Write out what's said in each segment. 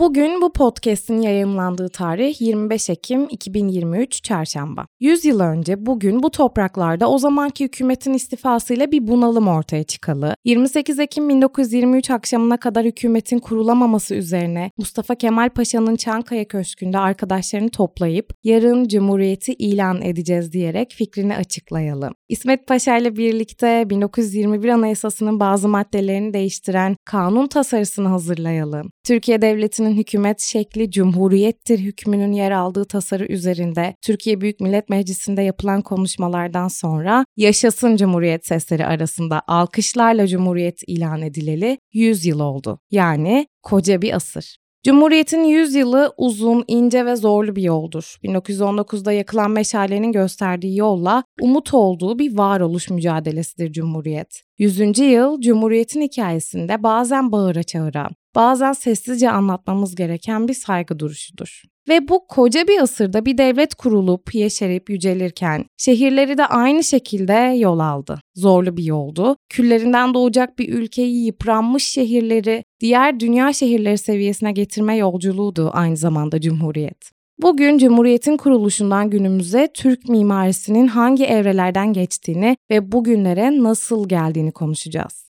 Bugün bu podcast'in yayınlandığı tarih 25 Ekim 2023 Çarşamba. 100 yıl önce bugün bu topraklarda o zamanki hükümetin istifasıyla bir bunalım ortaya çıkalı, 28 Ekim 1923 akşamına kadar hükümetin kurulamaması üzerine Mustafa Kemal Paşa'nın Çankaya Köşkü'nde arkadaşlarını toplayıp yarın Cumhuriyeti ilan edeceğiz diyerek fikrini açıklayalım. İsmet Paşa ile birlikte 1921 Anayasası'nın bazı maddelerini değiştiren kanun tasarısını hazırlayalım. Türkiye Devleti'nin Cumhuriyet'in hükümet şekli Cumhuriyettir hükmünün yer aldığı tasarı üzerinde Türkiye Büyük Millet Meclisi'nde yapılan konuşmalardan sonra Yaşasın Cumhuriyet sesleri arasında alkışlarla Cumhuriyet ilan edileli 100 yıl oldu. Yani koca bir asır. Cumhuriyet'in 100 yılı uzun, ince ve zorlu bir yoldur. 1919'da yakılan meşalenin gösterdiği yolla umut olduğu bir varoluş mücadelesidir Cumhuriyet. 100. yıl Cumhuriyet'in hikayesinde bazen bağıra çağıra, bazen sessizce anlatmamız gereken bir saygı duruşudur. Ve bu koca bir asırda bir devlet kurulup yeşerip yücelirken şehirleri de aynı şekilde yol aldı. Zorlu bir yoldu. Küllerinden doğacak bir ülkeyi yıpranmış şehirleri diğer dünya şehirleri seviyesine getirme yolculuğuydu aynı zamanda Cumhuriyet. Bugün Cumhuriyet'in kuruluşundan günümüze Türk mimarisinin hangi evrelerden geçtiğini ve bugünlere nasıl geldiğini konuşacağız.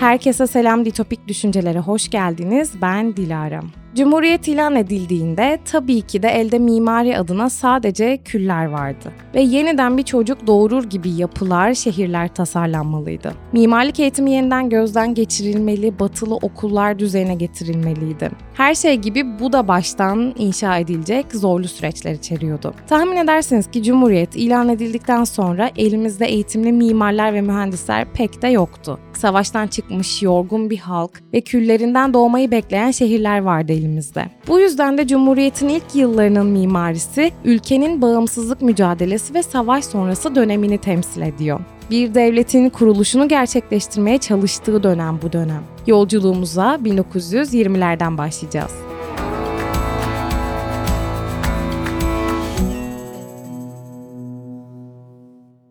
Herkese selam ditopik düşüncelere hoş geldiniz. Ben Dilara. Cumhuriyet ilan edildiğinde tabii ki de elde mimari adına sadece küller vardı. Ve yeniden bir çocuk doğurur gibi yapılar, şehirler tasarlanmalıydı. Mimarlık eğitimi yeniden gözden geçirilmeli, batılı okullar düzeyine getirilmeliydi. Her şey gibi bu da baştan inşa edilecek zorlu süreçler içeriyordu. Tahmin edersiniz ki Cumhuriyet ilan edildikten sonra elimizde eğitimli mimarlar ve mühendisler pek de yoktu. Savaştan çıkmış yorgun bir halk ve küllerinden doğmayı bekleyen şehirler vardı elimizde. Bu yüzden de Cumhuriyet'in ilk yıllarının mimarisi ülkenin bağımsızlık mücadelesi ve savaş sonrası dönemini temsil ediyor. Bir devletin kuruluşunu gerçekleştirmeye çalıştığı dönem bu dönem. Yolculuğumuza 1920'lerden başlayacağız.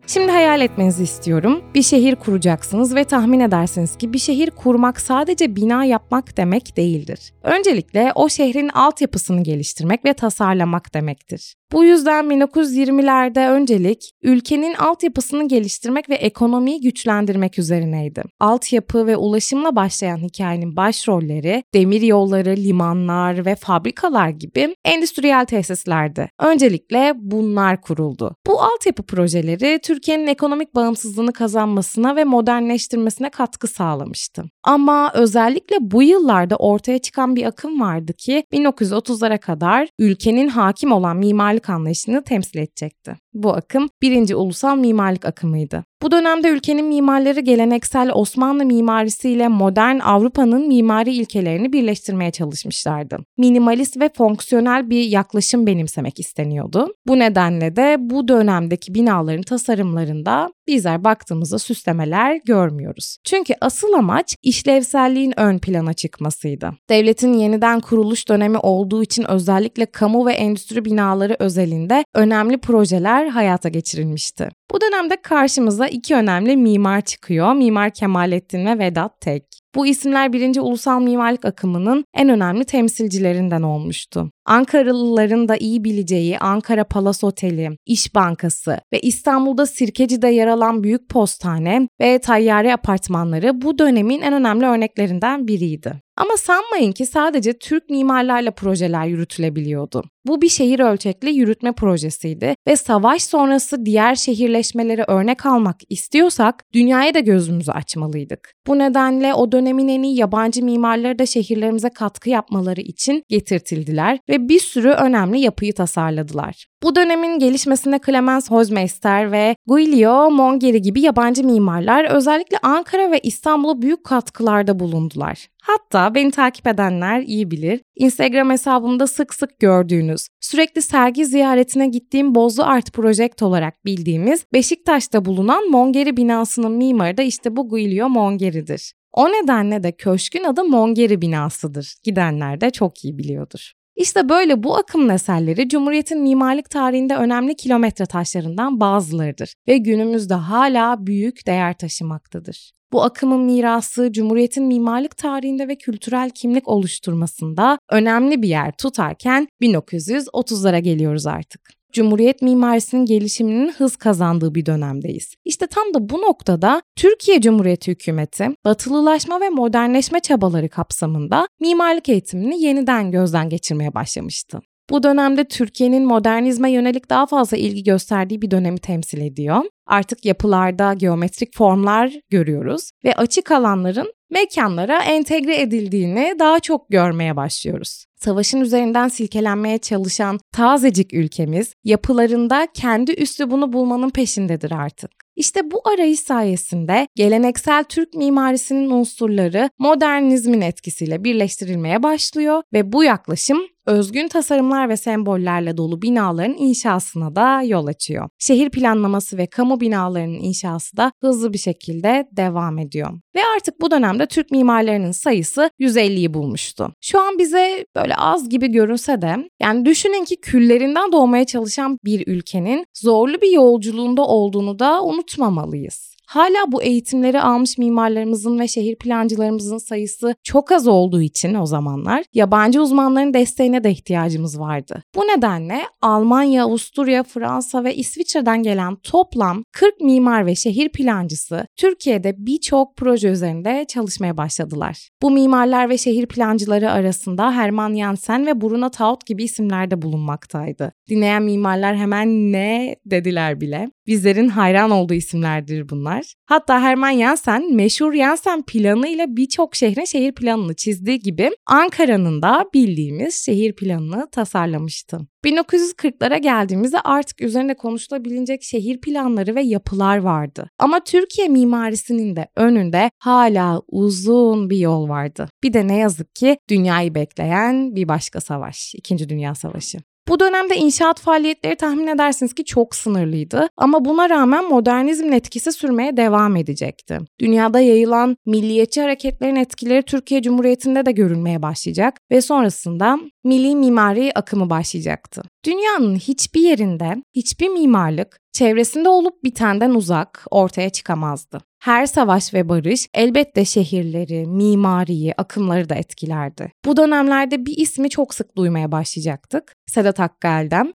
Şimdi hayal etmenizi istiyorum. Bir şehir kuracaksınız ve tahmin edersiniz ki bir şehir kurmak sadece bina yapmak demek değildir. Öncelikle o şehrin altyapısını geliştirmek ve tasarlamak demektir. Bu yüzden 1920'lerde öncelik ülkenin altyapısını geliştirmek ve ekonomiyi güçlendirmek üzerineydi. Altyapı ve ulaşımla başlayan hikayenin başrolleri demir yolları, limanlar ve fabrikalar gibi endüstriyel tesislerdi. Öncelikle bunlar kuruldu. Bu altyapı projeleri Türkiye'nin ekonomik bağımsızlığını kazanmasına ve modernleştirmesine katkı sağlamıştı. Ama özellikle bu yıllarda ortaya çıkan bir akım vardı ki 1930'lara kadar ülkenin hakim olan mimarlık anlayışını temsil edecekti. Bu akım birinci ulusal mimarlık akımıydı. Bu dönemde ülkenin mimarları geleneksel Osmanlı mimarisiyle modern Avrupa'nın mimari ilkelerini birleştirmeye çalışmışlardı. Minimalist ve fonksiyonel bir yaklaşım benimsemek isteniyordu. Bu nedenle de bu dönemdeki binaların tasarımlarında bizler baktığımızda süslemeler görmüyoruz. Çünkü asıl amaç işlevselliğin ön plana çıkmasıydı. Devletin yeniden kuruluş dönemi olduğu için özellikle kamu ve endüstri binaları özelinde önemli projeler hayata geçirilmişti. Bu dönemde karşımıza iki önemli mimar çıkıyor. Mimar Kemalettin ve Vedat Tek. Bu isimler birinci ulusal mimarlık akımının en önemli temsilcilerinden olmuştu. Ankaralıların da iyi bileceği Ankara Palas Oteli, İş Bankası ve İstanbul'da Sirkeci'de yer alan Büyük Postane ve Tayyare apartmanları bu dönemin en önemli örneklerinden biriydi. Ama sanmayın ki sadece Türk mimarlarla projeler yürütülebiliyordu. Bu bir şehir ölçekli yürütme projesiydi ve savaş sonrası diğer şehirleşmeleri örnek almak istiyorsak dünyaya da gözümüzü açmalıydık. Bu nedenle o dönemin en iyi yabancı mimarları da şehirlerimize katkı yapmaları için getirtildiler ve bir sürü önemli yapıyı tasarladılar. Bu dönemin gelişmesine Clemens Hozmeister ve Giulio Mongeri gibi yabancı mimarlar özellikle Ankara ve İstanbul'a büyük katkılarda bulundular. Hatta beni takip edenler iyi bilir. Instagram hesabımda sık sık gördüğünüz, sürekli sergi ziyaretine gittiğim Bozlu Art Project olarak bildiğimiz Beşiktaş'ta bulunan Mongeri binasının mimarı da işte bu Giulio Mongeri'dir. O nedenle de köşkün adı Mongeri binasıdır. Gidenler de çok iyi biliyordur. İşte böyle bu akımın eserleri Cumhuriyet'in mimarlık tarihinde önemli kilometre taşlarından bazılarıdır ve günümüzde hala büyük değer taşımaktadır. Bu akımın mirası Cumhuriyet'in mimarlık tarihinde ve kültürel kimlik oluşturmasında önemli bir yer tutarken 1930'lara geliyoruz artık. Cumhuriyet mimarisinin gelişiminin hız kazandığı bir dönemdeyiz. İşte tam da bu noktada Türkiye Cumhuriyeti hükümeti batılılaşma ve modernleşme çabaları kapsamında mimarlık eğitimini yeniden gözden geçirmeye başlamıştı. Bu dönemde Türkiye'nin modernizme yönelik daha fazla ilgi gösterdiği bir dönemi temsil ediyor. Artık yapılarda geometrik formlar görüyoruz ve açık alanların mekanlara entegre edildiğini daha çok görmeye başlıyoruz. Savaşın üzerinden silkelenmeye çalışan tazecik ülkemiz yapılarında kendi üslubunu bulmanın peşindedir artık. İşte bu arayış sayesinde geleneksel Türk mimarisinin unsurları modernizmin etkisiyle birleştirilmeye başlıyor ve bu yaklaşım özgün tasarımlar ve sembollerle dolu binaların inşasına da yol açıyor. Şehir planlaması ve kamu binalarının inşası da hızlı bir şekilde devam ediyor. Ve artık bu dönemde Türk mimarlarının sayısı 150'yi bulmuştu. Şu an bize böyle az gibi görünse de yani düşünün ki küllerinden doğmaya çalışan bir ülkenin zorlu bir yolculuğunda olduğunu da unutmamalıyız. Hala bu eğitimleri almış mimarlarımızın ve şehir plancılarımızın sayısı çok az olduğu için o zamanlar yabancı uzmanların desteğine de ihtiyacımız vardı. Bu nedenle Almanya, Avusturya, Fransa ve İsviçre'den gelen toplam 40 mimar ve şehir plancısı Türkiye'de birçok proje üzerinde çalışmaya başladılar. Bu mimarlar ve şehir plancıları arasında Hermann Jansen ve Bruno Taut gibi isimler de bulunmaktaydı. Dinleyen mimarlar hemen ne dediler bile. Bizlerin hayran olduğu isimlerdir bunlar. Hatta Hermann Jansen meşhur Jansen planı ile birçok şehrin şehir planını çizdiği gibi Ankara'nın da bildiğimiz şehir planını tasarlamıştı. 1940'lara geldiğimizde artık üzerinde konuşulabilecek şehir planları ve yapılar vardı. Ama Türkiye mimarisinin de önünde hala uzun bir yol vardı. Bir de ne yazık ki dünyayı bekleyen bir başka savaş, 2. Dünya Savaşı. Bu dönemde inşaat faaliyetleri tahmin edersiniz ki çok sınırlıydı ama buna rağmen modernizmin etkisi sürmeye devam edecekti. Dünyada yayılan milliyetçi hareketlerin etkileri Türkiye Cumhuriyeti'nde de görülmeye başlayacak ve sonrasında milli mimari akımı başlayacaktı. Dünyanın hiçbir yerinde hiçbir mimarlık çevresinde olup bitenden uzak ortaya çıkamazdı. Her savaş ve barış elbette şehirleri, mimariyi, akımları da etkilerdi. Bu dönemlerde bir ismi çok sık duymaya başlayacaktık. Sedat Hakkı.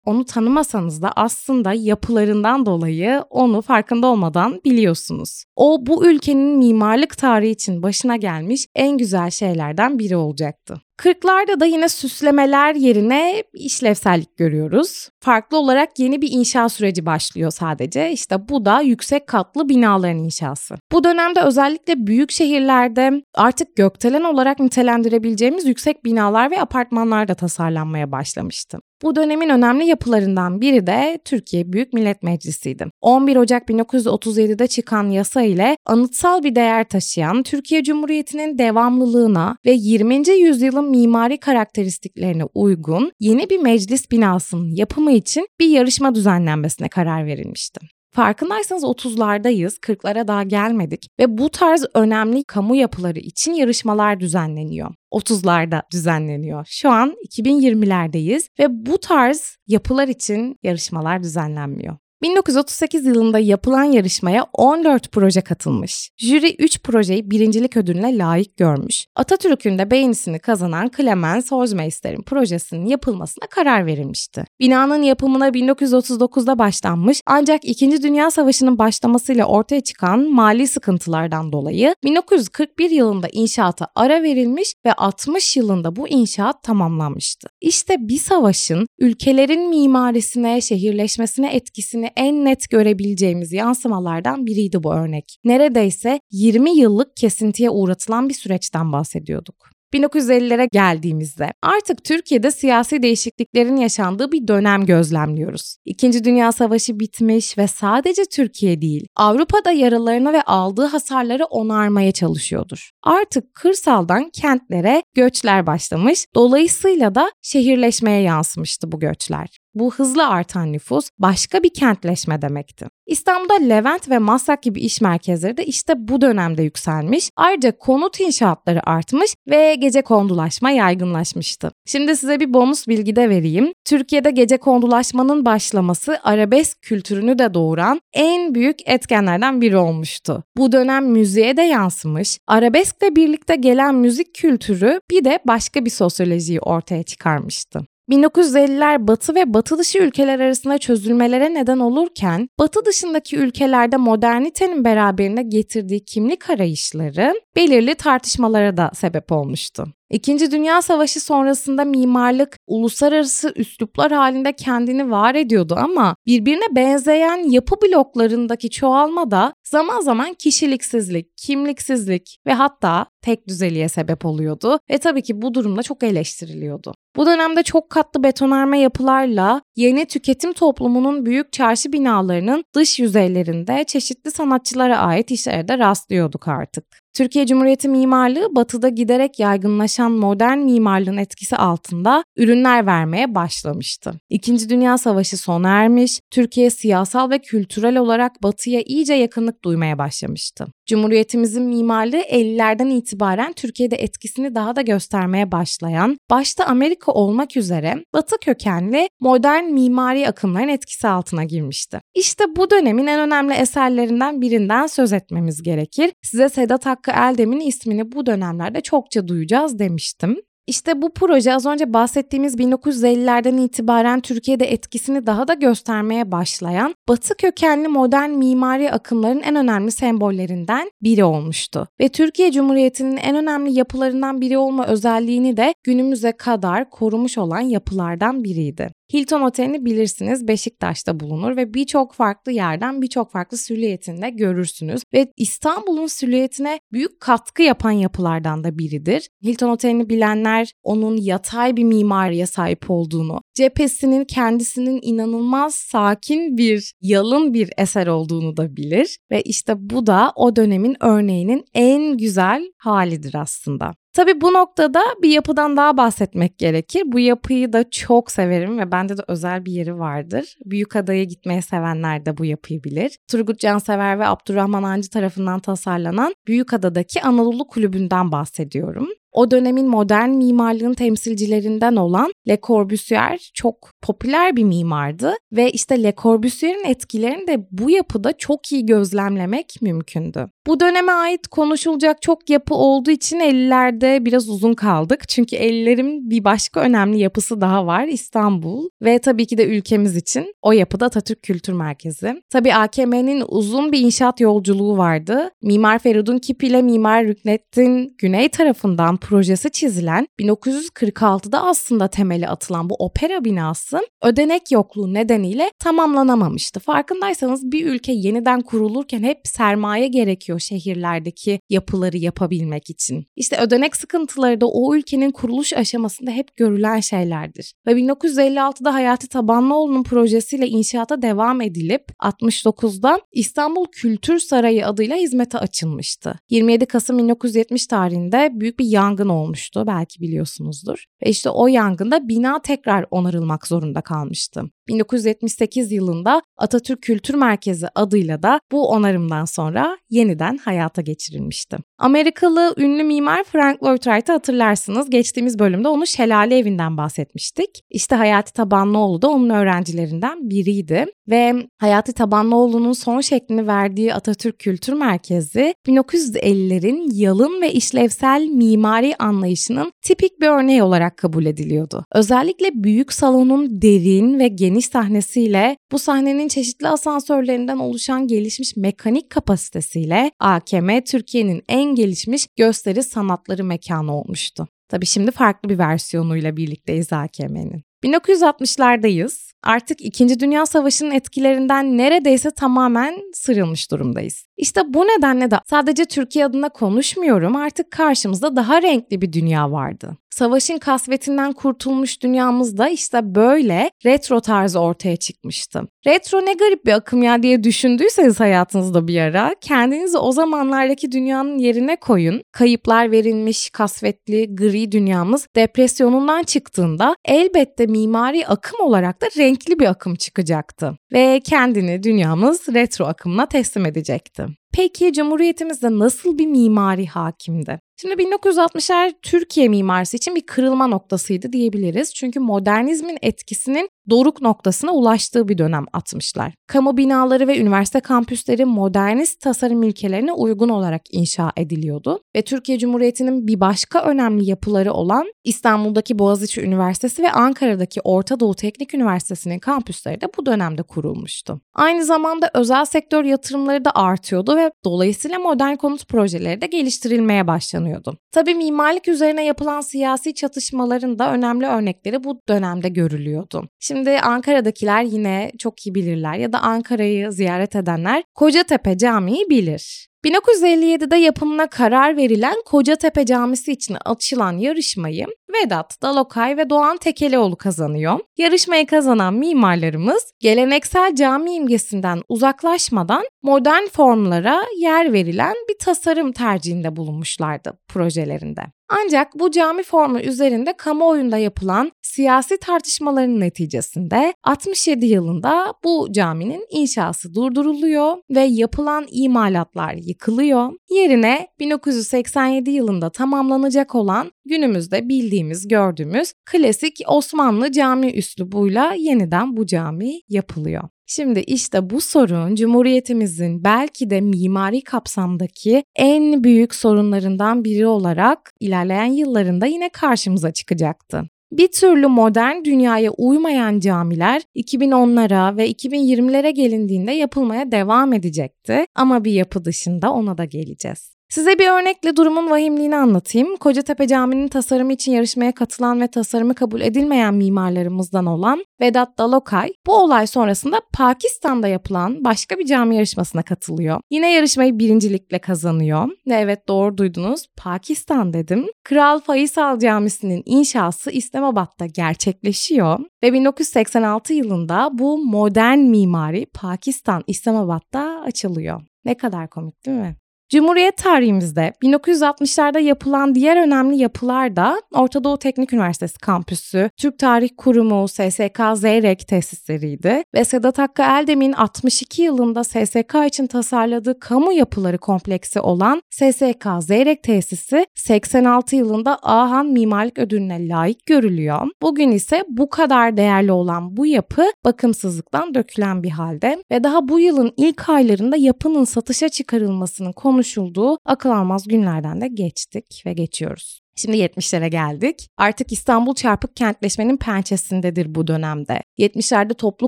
Onu tanımasanız da aslında yapılarından dolayı onu farkında olmadan biliyorsunuz. O bu ülkenin mimarlık tarihi için başına gelmiş en güzel şeylerden biri olacaktı. Kırklarda da yine süslemeler yerine işlevsellik görüyoruz. Farklı olarak yeni bir inşa süreci başlıyor sadece. İşte bu da yüksek katlı binaların inşası. Bu dönemde özellikle büyük şehirlerde artık gökdelen olarak nitelendirebileceğimiz yüksek binalar ve apartmanlar da tasarlanmaya başlamıştı. Bu dönemin önemli yapılarından biri de Türkiye Büyük Millet Meclisi'ydi. 11 Ocak 1937'de çıkan yasa ile anıtsal bir değer taşıyan Türkiye Cumhuriyeti'nin devamlılığına ve 20. yüzyılın mimari karakteristiklerine uygun yeni bir meclis binasının yapımı için bir yarışma düzenlenmesine karar verilmişti. Farkındaysanız 30'lardayız, 40'lara daha gelmedik ve bu tarz önemli kamu yapıları için yarışmalar düzenleniyor. 30'larda düzenleniyor. Şu an 2020'lerdeyiz ve bu tarz yapılar için yarışmalar düzenlenmiyor. 1938 yılında yapılan yarışmaya 14 proje katılmış. Jüri 3 projeyi birincilik ödülüne layık görmüş. Atatürk'ün de beğenisini kazanan Clemens Horzmeister'in projesinin yapılmasına karar verilmişti. Binanın yapımına 1939'da başlanmış ancak 2. Dünya Savaşı'nın başlamasıyla ortaya çıkan mali sıkıntılardan dolayı 1941 yılında inşaata ara verilmiş ve 60 yılında bu inşaat tamamlanmıştı. İşte bir savaşın ülkelerin mimarisine, şehirleşmesine etkisini en net görebileceğimiz yansımalardan biriydi bu örnek. Neredeyse 20 yıllık kesintiye uğratılan bir süreçten bahsediyorduk. 1950'lere geldiğimizde artık Türkiye'de siyasi değişikliklerin yaşandığı bir dönem gözlemliyoruz. İkinci Dünya Savaşı bitmiş ve sadece Türkiye değil, Avrupa'da yaralarını ve aldığı hasarları onarmaya çalışıyordur. Artık kırsaldan kentlere göçler başlamış, dolayısıyla da şehirleşmeye yansımıştı bu göçler. Bu hızla artan nüfus başka bir kentleşme demekti. İstanbul'da Levent ve Maslak gibi iş merkezleri de işte bu dönemde yükselmiş. Ayrıca konut inşaatları artmış ve gece kondulaşma yaygınlaşmıştı. Şimdi size bir bonus bilgi de vereyim. Türkiye'de gece kondulaşmanın başlaması arabesk kültürünü de doğuran en büyük etkenlerden biri olmuştu. Bu dönem müziğe de yansımış. Arabeskle birlikte gelen müzik kültürü bir de başka bir sosyolojiyi ortaya çıkarmıştı. 1950'ler batı ve batı dışı ülkeler arasında çözülmelere neden olurken batı dışındaki ülkelerde modernitenin beraberine getirdiği kimlik arayışları belirli tartışmalara da sebep olmuştu. İkinci Dünya Savaşı sonrasında mimarlık uluslararası üsluplar halinde kendini var ediyordu ama birbirine benzeyen yapı bloklarındaki çoğalma da zaman zaman kişiliksizlik, kimliksizlik ve hatta tek düzeliğe sebep oluyordu ve tabii ki bu durumda çok eleştiriliyordu. Bu dönemde çok katlı betonarme yapılarla yeni tüketim toplumunun büyük çarşı binalarının dış yüzeylerinde çeşitli sanatçılara ait işlere de rastlıyorduk artık. Türkiye Cumhuriyeti mimarlığı batıda giderek yaygınlaşan modern mimarlığın etkisi altında ürünler vermeye başlamıştı. İkinci Dünya Savaşı sona ermiş, Türkiye siyasal ve kültürel olarak batıya iyice yakınlık duymaya başlamıştı. Cumhuriyetimizin mimarlığı 50'lerden itibaren Türkiye'de etkisini daha da göstermeye başlayan, başta Amerika olmak üzere batı kökenli modern mimari akımların etkisi altına girmişti. İşte bu dönemin en önemli eserlerinden birinden söz etmemiz gerekir. Size Sedat Hakkı Eldem'in ismini bu dönemlerde çokça duyacağız demiştim. İşte bu proje az önce bahsettiğimiz 1950'lerden itibaren Türkiye'de etkisini daha da göstermeye başlayan Batı kökenli modern mimari akımların en önemli sembollerinden biri olmuştu. Ve Türkiye Cumhuriyeti'nin en önemli yapılarından biri olma özelliğini de günümüze kadar korumuş olan yapılardan biriydi. Hilton Oteli'ni bilirsiniz Beşiktaş'ta bulunur ve birçok farklı yerden birçok farklı silüetinde görürsünüz ve İstanbul'un silüetine büyük katkı yapan yapılardan da biridir. Hilton Oteli'ni bilenler onun yatay bir mimariye sahip olduğunu, cephesinin kendisinin inanılmaz sakin bir, yalın bir eser olduğunu da bilir ve işte bu da o dönemin örneğinin en güzel halidir aslında. Tabii bu noktada bir yapıdan daha bahsetmek gerekir. Bu yapıyı da çok severim ve bende de özel bir yeri vardır. Büyükada'ya gitmeye sevenler de bu yapıyı bilir. Turgut Cansever ve Abdurrahman Ancı tarafından tasarlanan Büyükada'daki Anadolu Kulübü'nden bahsediyorum. O dönemin modern mimarlığın temsilcilerinden olan Le Corbusier çok popüler bir mimardı ve işte Le Corbusier'in etkilerini de bu yapıda çok iyi gözlemlemek mümkündü. Bu döneme ait konuşulacak çok yapı olduğu için 50'lerde biraz uzun kaldık. Çünkü 50'lerin bir başka önemli yapısı daha var İstanbul ve tabii ki de ülkemiz için o yapıda Atatürk Kültür Merkezi. Tabii AKM'nin uzun bir inşaat yolculuğu vardı. Mimar Feridun Kip ile Mimar Rükneddin Güney tarafından projesi çizilen 1946'da aslında temeli atılan bu opera binası ödenek yokluğu nedeniyle tamamlanamamıştı. Farkındaysanız bir ülke yeniden kurulurken hep sermaye gerekiyor şehirlerdeki yapıları yapabilmek için. İşte ödenek sıkıntıları da o ülkenin kuruluş aşamasında hep görülen şeylerdir. Ve 1956'da Hayati Tabanlıoğlu'nun projesiyle inşaata devam edilip 69'da İstanbul Kültür Sarayı adıyla hizmete açılmıştı. 27 Kasım 1970 tarihinde büyük bir yangın yangın olmuştu belki biliyorsunuzdur. Ve işte o yangında bina tekrar onarılmak zorunda kalmıştı. 1978 yılında Atatürk Kültür Merkezi adıyla da bu onarımdan sonra yeniden hayata geçirilmişti. Amerikalı ünlü mimar Frank Lloyd Wright'ı hatırlarsınız. Geçtiğimiz bölümde onun Şelale Evi'nden bahsetmiştik. İşte Hayati Tabanlıoğlu da onun öğrencilerinden biriydi ve Hayati Tabanlıoğlu'nun son şeklini verdiği Atatürk Kültür Merkezi 1950'lerin yalın ve işlevsel mimari anlayışının tipik bir örneği olarak kabul ediliyordu. Özellikle büyük salonun derin ve geniş sahnesiyle bu sahnenin çeşitli asansörlerinden oluşan gelişmiş mekanik kapasitesiyle AKM Türkiye'nin en gelişmiş gösteri sanatları mekanı olmuştu. Tabi şimdi farklı bir versiyonuyla birlikteyiz AKM'nin. 1960'lardayız. Artık 2. Dünya Savaşı'nın etkilerinden neredeyse tamamen sıyrılmış durumdayız. İşte bu nedenle de sadece Türkiye adına konuşmuyorum artık karşımızda daha renkli bir dünya vardı. Savaşın kasvetinden kurtulmuş dünyamızda işte böyle retro tarzı ortaya çıkmıştı. Retro ne garip bir akım ya diye düşündüyseniz hayatınızda bir ara kendinizi o zamanlardaki dünyanın yerine koyun. Kayıplar verilmiş kasvetli gri dünyamız depresyonundan çıktığında elbette mimari akım olarak da renkli bir akım çıkacaktı. Ve kendini dünyamız retro akımına teslim edecekti. Peki Cumhuriyetimizde nasıl bir mimari hakimdi? Şimdi 1960'lar Türkiye mimarisi için bir kırılma noktasıydı diyebiliriz. Çünkü modernizmin etkisinin doruk noktasına ulaştığı bir dönem atmışlar. Kamu binaları ve üniversite kampüsleri modernist tasarım ilkelerine uygun olarak inşa ediliyordu ve Türkiye Cumhuriyeti'nin bir başka önemli yapıları olan İstanbul'daki Boğaziçi Üniversitesi ve Ankara'daki Orta Doğu Teknik Üniversitesi'nin kampüsleri de bu dönemde kurulmuştu. Aynı zamanda özel sektör yatırımları da artıyordu ve dolayısıyla modern konut projeleri de geliştirilmeye başlanıyordu. Tabii mimarlık üzerine yapılan siyasi çatışmaların da önemli örnekleri bu dönemde görülüyordu. Şimdi Ankara'dakiler yine çok iyi bilirler ya da Ankara'yı ziyaret edenler Kocatepe Camii'yi bilir. 1957'de yapımına karar verilen Kocatepe Camisi için açılan yarışmayı Vedat Dalokay ve Doğan Tekelioğlu kazanıyor. Yarışmayı kazanan mimarlarımız geleneksel cami imgesinden uzaklaşmadan modern formlara yer verilen bir tasarım tercihinde bulunmuşlardı projelerinde. Ancak bu cami formu üzerinde kamuoyunda yapılan siyasi tartışmaların neticesinde 67 yılında bu caminin inşası durduruluyor ve yapılan imalatlar yıkılıyor. Yerine 1987 yılında tamamlanacak olan günümüzde bildiğimiz, gördüğümüz klasik Osmanlı cami üslubuyla yeniden bu cami yapılıyor. Şimdi işte bu sorun Cumhuriyetimizin belki de mimari kapsamdaki en büyük sorunlarından biri olarak ilerleyen yıllarında yine karşımıza çıkacaktı. Bir türlü modern dünyaya uymayan camiler 2010'lara ve 2020'lere gelindiğinde yapılmaya devam edecekti ama bir yapı dışında ona da geleceğiz. Size bir örnekle durumun vahimliğini anlatayım. Kocatepe Camii'nin tasarımı için yarışmaya katılan ve tasarımı kabul edilmeyen mimarlarımızdan olan Vedat Dalokay bu olay sonrasında Pakistan'da yapılan başka bir cami yarışmasına katılıyor. Yine yarışmayı birincilikle kazanıyor. Ve evet doğru duydunuz Pakistan dedim. Kral Faysal Camisi'nin inşası İslamabad'da gerçekleşiyor ve 1986 yılında bu modern mimari Pakistan İslamabad'da açılıyor. Ne kadar komik değil mi? Cumhuriyet tarihimizde 1960'larda yapılan diğer önemli yapılar da Orta Doğu Teknik Üniversitesi kampüsü, Türk Tarih Kurumu, SSK Zeyrek tesisleriydi ve Sedat Hakkı Eldem'in 62 yılında SSK için tasarladığı kamu yapıları kompleksi olan SSK Zeyrek tesisi 86 yılında Ahan Mimarlık Ödülüne layık görülüyor. Bugün ise bu kadar değerli olan bu yapı bakımsızlıktan dökülen bir halde ve daha bu yılın ilk aylarında yapının satışa çıkarılmasının konu konuşulduğu akıl almaz günlerden de geçtik ve geçiyoruz. Şimdi 70'lere geldik. Artık İstanbul çarpık kentleşmenin pençesindedir bu dönemde. 70'lerde toplu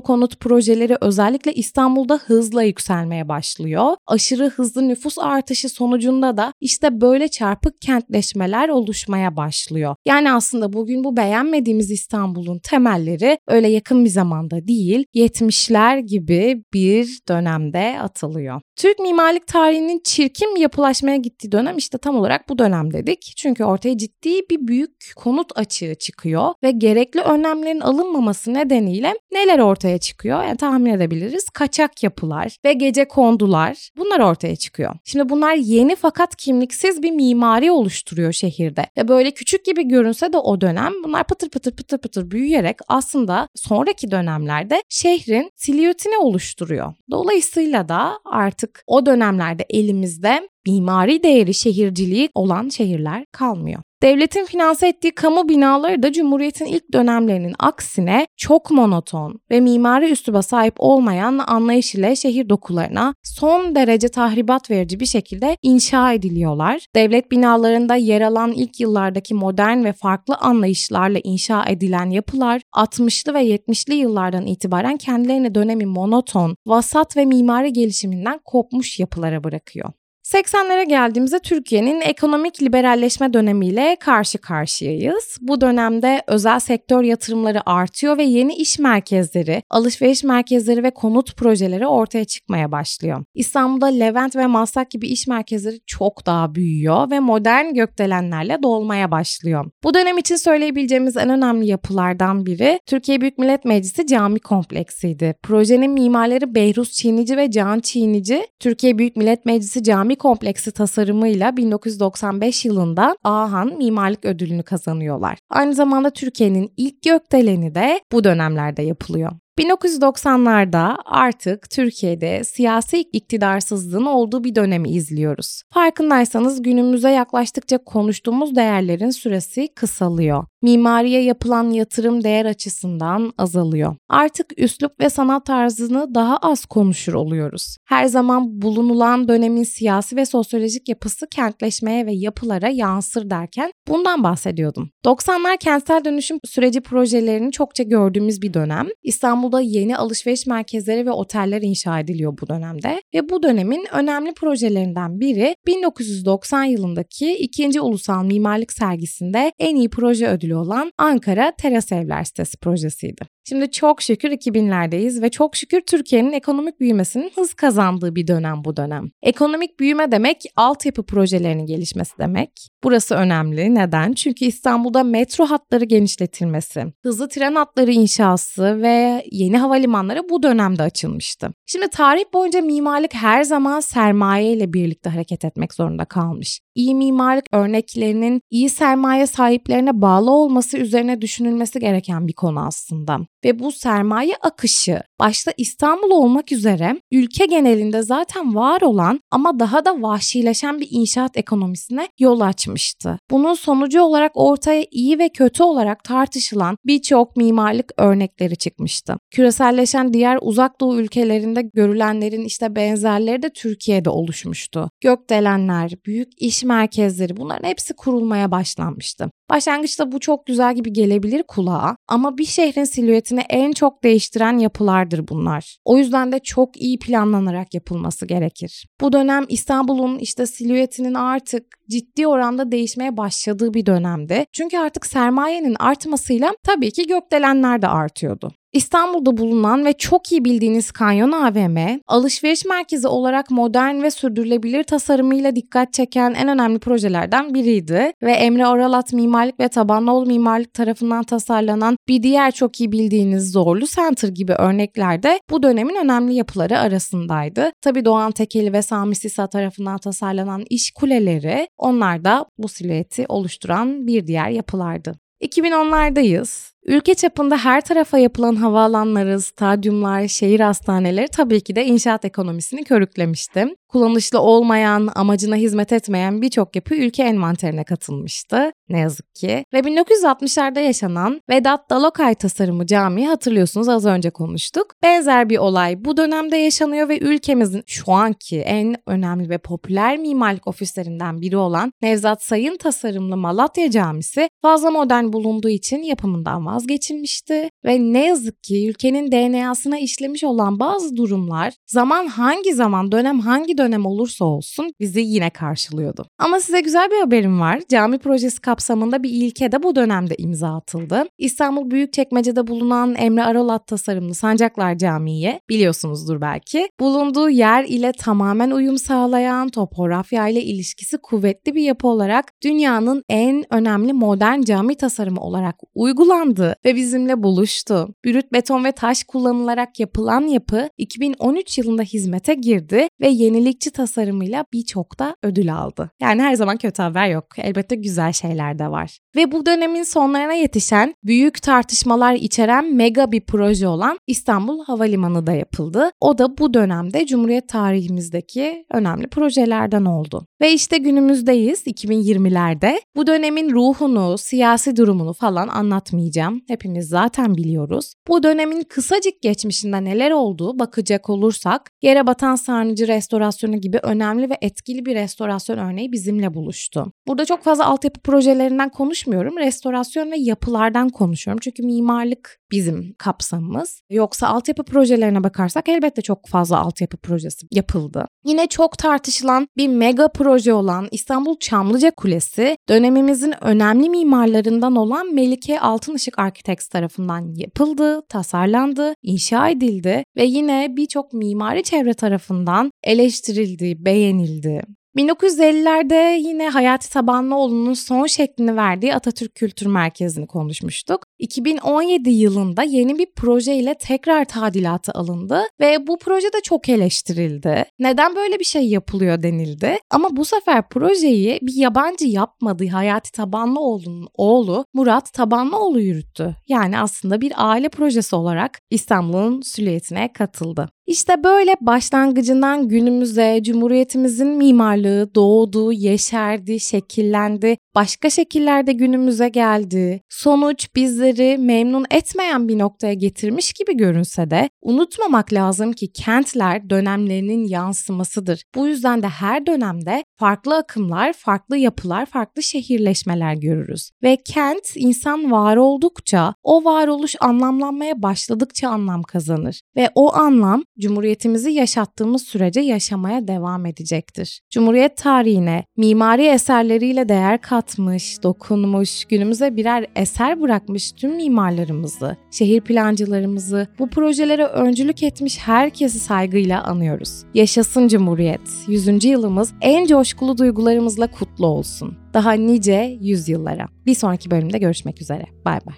konut projeleri özellikle İstanbul'da hızla yükselmeye başlıyor. Aşırı hızlı nüfus artışı sonucunda da işte böyle çarpık kentleşmeler oluşmaya başlıyor. Yani aslında bugün bu beğenmediğimiz İstanbul'un temelleri öyle yakın bir zamanda değil, 70'ler gibi bir dönemde atılıyor. Türk mimarlık tarihinin çirkin yapılaşmaya gittiği dönem işte tam olarak bu dönem dedik. Çünkü ortaya ciddi bir büyük konut açığı çıkıyor ve gerekli önlemlerin alınmaması nedeniyle neler ortaya çıkıyor? Yani tahmin edebiliriz. Kaçak yapılar ve gece kondular bunlar ortaya çıkıyor. Şimdi bunlar yeni fakat kimliksiz bir mimari oluşturuyor şehirde. Ve böyle küçük gibi görünse de o dönem bunlar pıtır pıtır pıtır pıtır büyüyerek aslında sonraki dönemlerde şehrin silüetini oluşturuyor. Dolayısıyla da artık o dönemlerde elimizde mimari değeri şehirciliği olan şehirler kalmıyor. Devletin finanse ettiği kamu binaları da Cumhuriyet'in ilk dönemlerinin aksine çok monoton ve mimari üsluba sahip olmayan anlayış ile şehir dokularına son derece tahribat verici bir şekilde inşa ediliyorlar. Devlet binalarında yer alan ilk yıllardaki modern ve farklı anlayışlarla inşa edilen yapılar 60'lı ve 70'li yıllardan itibaren kendilerine dönemi monoton, vasat ve mimari gelişiminden kopmuş yapılara bırakıyor. 80'lere geldiğimizde Türkiye'nin ekonomik liberalleşme dönemiyle karşı karşıyayız. Bu dönemde özel sektör yatırımları artıyor ve yeni iş merkezleri, alışveriş merkezleri ve konut projeleri ortaya çıkmaya başlıyor. İstanbul'da Levent ve Maslak gibi iş merkezleri çok daha büyüyor ve modern gökdelenlerle dolmaya başlıyor. Bu dönem için söyleyebileceğimiz en önemli yapılardan biri Türkiye Büyük Millet Meclisi cami kompleksiydi. Projenin mimarları Behruz Çiğnici ve Can Çiğnici, Türkiye Büyük Millet Meclisi cami kompleksi tasarımıyla 1995 yılında Ahan Mimarlık Ödülünü kazanıyorlar. Aynı zamanda Türkiye'nin ilk gökdeleni de bu dönemlerde yapılıyor. 1990'larda artık Türkiye'de siyasi iktidarsızlığın olduğu bir dönemi izliyoruz. Farkındaysanız günümüze yaklaştıkça konuştuğumuz değerlerin süresi kısalıyor. Mimariye yapılan yatırım değer açısından azalıyor. Artık üslup ve sanat tarzını daha az konuşur oluyoruz. Her zaman bulunulan dönemin siyasi ve sosyolojik yapısı kentleşmeye ve yapılara yansır derken bundan bahsediyordum. 90'lar kentsel dönüşüm süreci projelerini çokça gördüğümüz bir dönem. İstanbul İstanbul'da yeni alışveriş merkezleri ve oteller inşa ediliyor bu dönemde ve bu dönemin önemli projelerinden biri 1990 yılındaki 2. Ulusal Mimarlık Sergisi'nde en iyi proje ödülü olan Ankara Teras Evler sitesi projesiydi. Şimdi çok şükür 2000'lerdeyiz ve çok şükür Türkiye'nin ekonomik büyümesinin hız kazandığı bir dönem bu dönem. Ekonomik büyüme demek altyapı projelerinin gelişmesi demek. Burası önemli. Neden? Çünkü İstanbul'da metro hatları genişletilmesi, hızlı tren hatları inşası ve yeni havalimanları bu dönemde açılmıştı. Şimdi tarih boyunca mimarlık her zaman sermaye ile birlikte hareket etmek zorunda kalmış. İyi mimarlık örneklerinin iyi sermaye sahiplerine bağlı olması üzerine düşünülmesi gereken bir konu aslında ve bu sermaye akışı başta İstanbul olmak üzere ülke genelinde zaten var olan ama daha da vahşileşen bir inşaat ekonomisine yol açmıştı. Bunun sonucu olarak ortaya iyi ve kötü olarak tartışılan birçok mimarlık örnekleri çıkmıştı. Küreselleşen diğer uzak doğu ülkelerinde görülenlerin işte benzerleri de Türkiye'de oluşmuştu. Gökdelenler, büyük iş merkezleri bunların hepsi kurulmaya başlanmıştı. Başlangıçta bu çok güzel gibi gelebilir kulağa ama bir şehrin silüetini en çok değiştiren yapılardır bunlar. O yüzden de çok iyi planlanarak yapılması gerekir. Bu dönem İstanbul'un işte silüetinin artık ciddi oranda değişmeye başladığı bir dönemdi. Çünkü artık sermayenin artmasıyla tabii ki gökdelenler de artıyordu. İstanbul'da bulunan ve çok iyi bildiğiniz Kanyon AVM, alışveriş merkezi olarak modern ve sürdürülebilir tasarımıyla dikkat çeken en önemli projelerden biriydi ve Emre Aralat Mimarlık ve Tabanoğlu Mimarlık tarafından tasarlanan bir diğer çok iyi bildiğiniz Zorlu Center gibi örnekler de bu dönemin önemli yapıları arasındaydı. Tabi Doğan Tekeli ve Sami Sisa tarafından tasarlanan iş kuleleri onlar da bu silüeti oluşturan bir diğer yapılardı. 2010'lardayız. Ülke çapında her tarafa yapılan havaalanları, stadyumlar, şehir hastaneleri tabii ki de inşaat ekonomisini körüklemişti. Kullanışlı olmayan, amacına hizmet etmeyen birçok yapı ülke envanterine katılmıştı. Ne yazık ki. Ve 1960'larda yaşanan Vedat Dalokay tasarımı cami hatırlıyorsunuz az önce konuştuk. Benzer bir olay bu dönemde yaşanıyor ve ülkemizin şu anki en önemli ve popüler mimarlık ofislerinden biri olan Nevzat Sayın tasarımlı Malatya Camisi fazla modern bulunduğu için yapımından vazgeçilmişti ve ne yazık ki ülkenin DNA'sına işlemiş olan bazı durumlar zaman hangi zaman dönem hangi dönem olursa olsun bizi yine karşılıyordu. Ama size güzel bir haberim var. Cami projesi kapsamında bir ilke de bu dönemde imza atıldı. İstanbul Büyükçekmece'de bulunan Emre Arolat tasarımlı Sancaklar Camii'ye biliyorsunuzdur belki. Bulunduğu yer ile tamamen uyum sağlayan, topografya ile ilişkisi kuvvetli bir yapı olarak dünyanın en önemli modern cami tasarımı olarak uygulandı ve bizimle buluştu. Brüt beton ve taş kullanılarak yapılan yapı 2013 yılında hizmete girdi ve yenilikçi tasarımıyla birçok da ödül aldı. Yani her zaman kötü haber yok. Elbette güzel şeyler de var. Ve bu dönemin sonlarına yetişen büyük tartışmalar içeren mega bir proje olan İstanbul Havalimanı da yapıldı. O da bu dönemde Cumhuriyet tarihimizdeki önemli projelerden oldu. Ve işte günümüzdeyiz 2020'lerde. Bu dönemin ruhunu, siyasi durumunu falan anlatmayacağım. Zaman hepimiz zaten biliyoruz. Bu dönemin kısacık geçmişinde neler olduğu bakacak olursak Yere Batan Sarnıcı restorasyonu gibi önemli ve etkili bir restorasyon örneği bizimle buluştu. Burada çok fazla altyapı projelerinden konuşmuyorum. Restorasyon ve yapılardan konuşuyorum. Çünkü mimarlık bizim kapsamımız. Yoksa altyapı projelerine bakarsak elbette çok fazla altyapı projesi yapıldı. Yine çok tartışılan bir mega proje olan İstanbul Çamlıca Kulesi dönemimizin önemli mimarlarından olan Melike Altınışık Architects tarafından yapıldı, tasarlandı, inşa edildi ve yine birçok mimari çevre tarafından eleştirildi, beğenildi. 1950'lerde yine Hayati Tabanlıoğlu'nun son şeklini verdiği Atatürk Kültür Merkezi'ni konuşmuştuk. 2017 yılında yeni bir proje ile tekrar tadilatı alındı ve bu proje de çok eleştirildi. Neden böyle bir şey yapılıyor denildi. Ama bu sefer projeyi bir yabancı yapmadı. Hayati Tabanlıoğlu'nun oğlu Murat Tabanlıoğlu yürüttü. Yani aslında bir aile projesi olarak İstanbul'un süliyetine katıldı. İşte böyle başlangıcından günümüze Cumhuriyetimizin mimarlığı doğdu, yeşerdi, şekillendi, başka şekillerde günümüze geldi. Sonuç bizleri memnun etmeyen bir noktaya getirmiş gibi görünse de unutmamak lazım ki kentler dönemlerinin yansımasıdır. Bu yüzden de her dönemde farklı akımlar, farklı yapılar, farklı şehirleşmeler görürüz. Ve kent insan var oldukça, o varoluş anlamlanmaya başladıkça anlam kazanır. Ve o anlam Cumhuriyetimizi yaşattığımız sürece yaşamaya devam edecektir. Cumhuriyet tarihine mimari eserleriyle değer katmış, dokunmuş, günümüze birer eser bırakmış tüm mimarlarımızı, şehir plancılarımızı, bu projelere öncülük etmiş herkesi saygıyla anıyoruz. Yaşasın Cumhuriyet. 100. yılımız en coşkulu duygularımızla kutlu olsun. Daha nice yüzyıllara. Bir sonraki bölümde görüşmek üzere. Bay bay.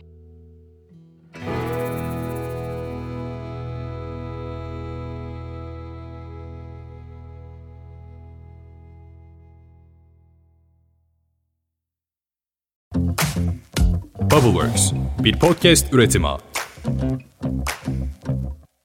Bubbleworks, bir podcast üretimi.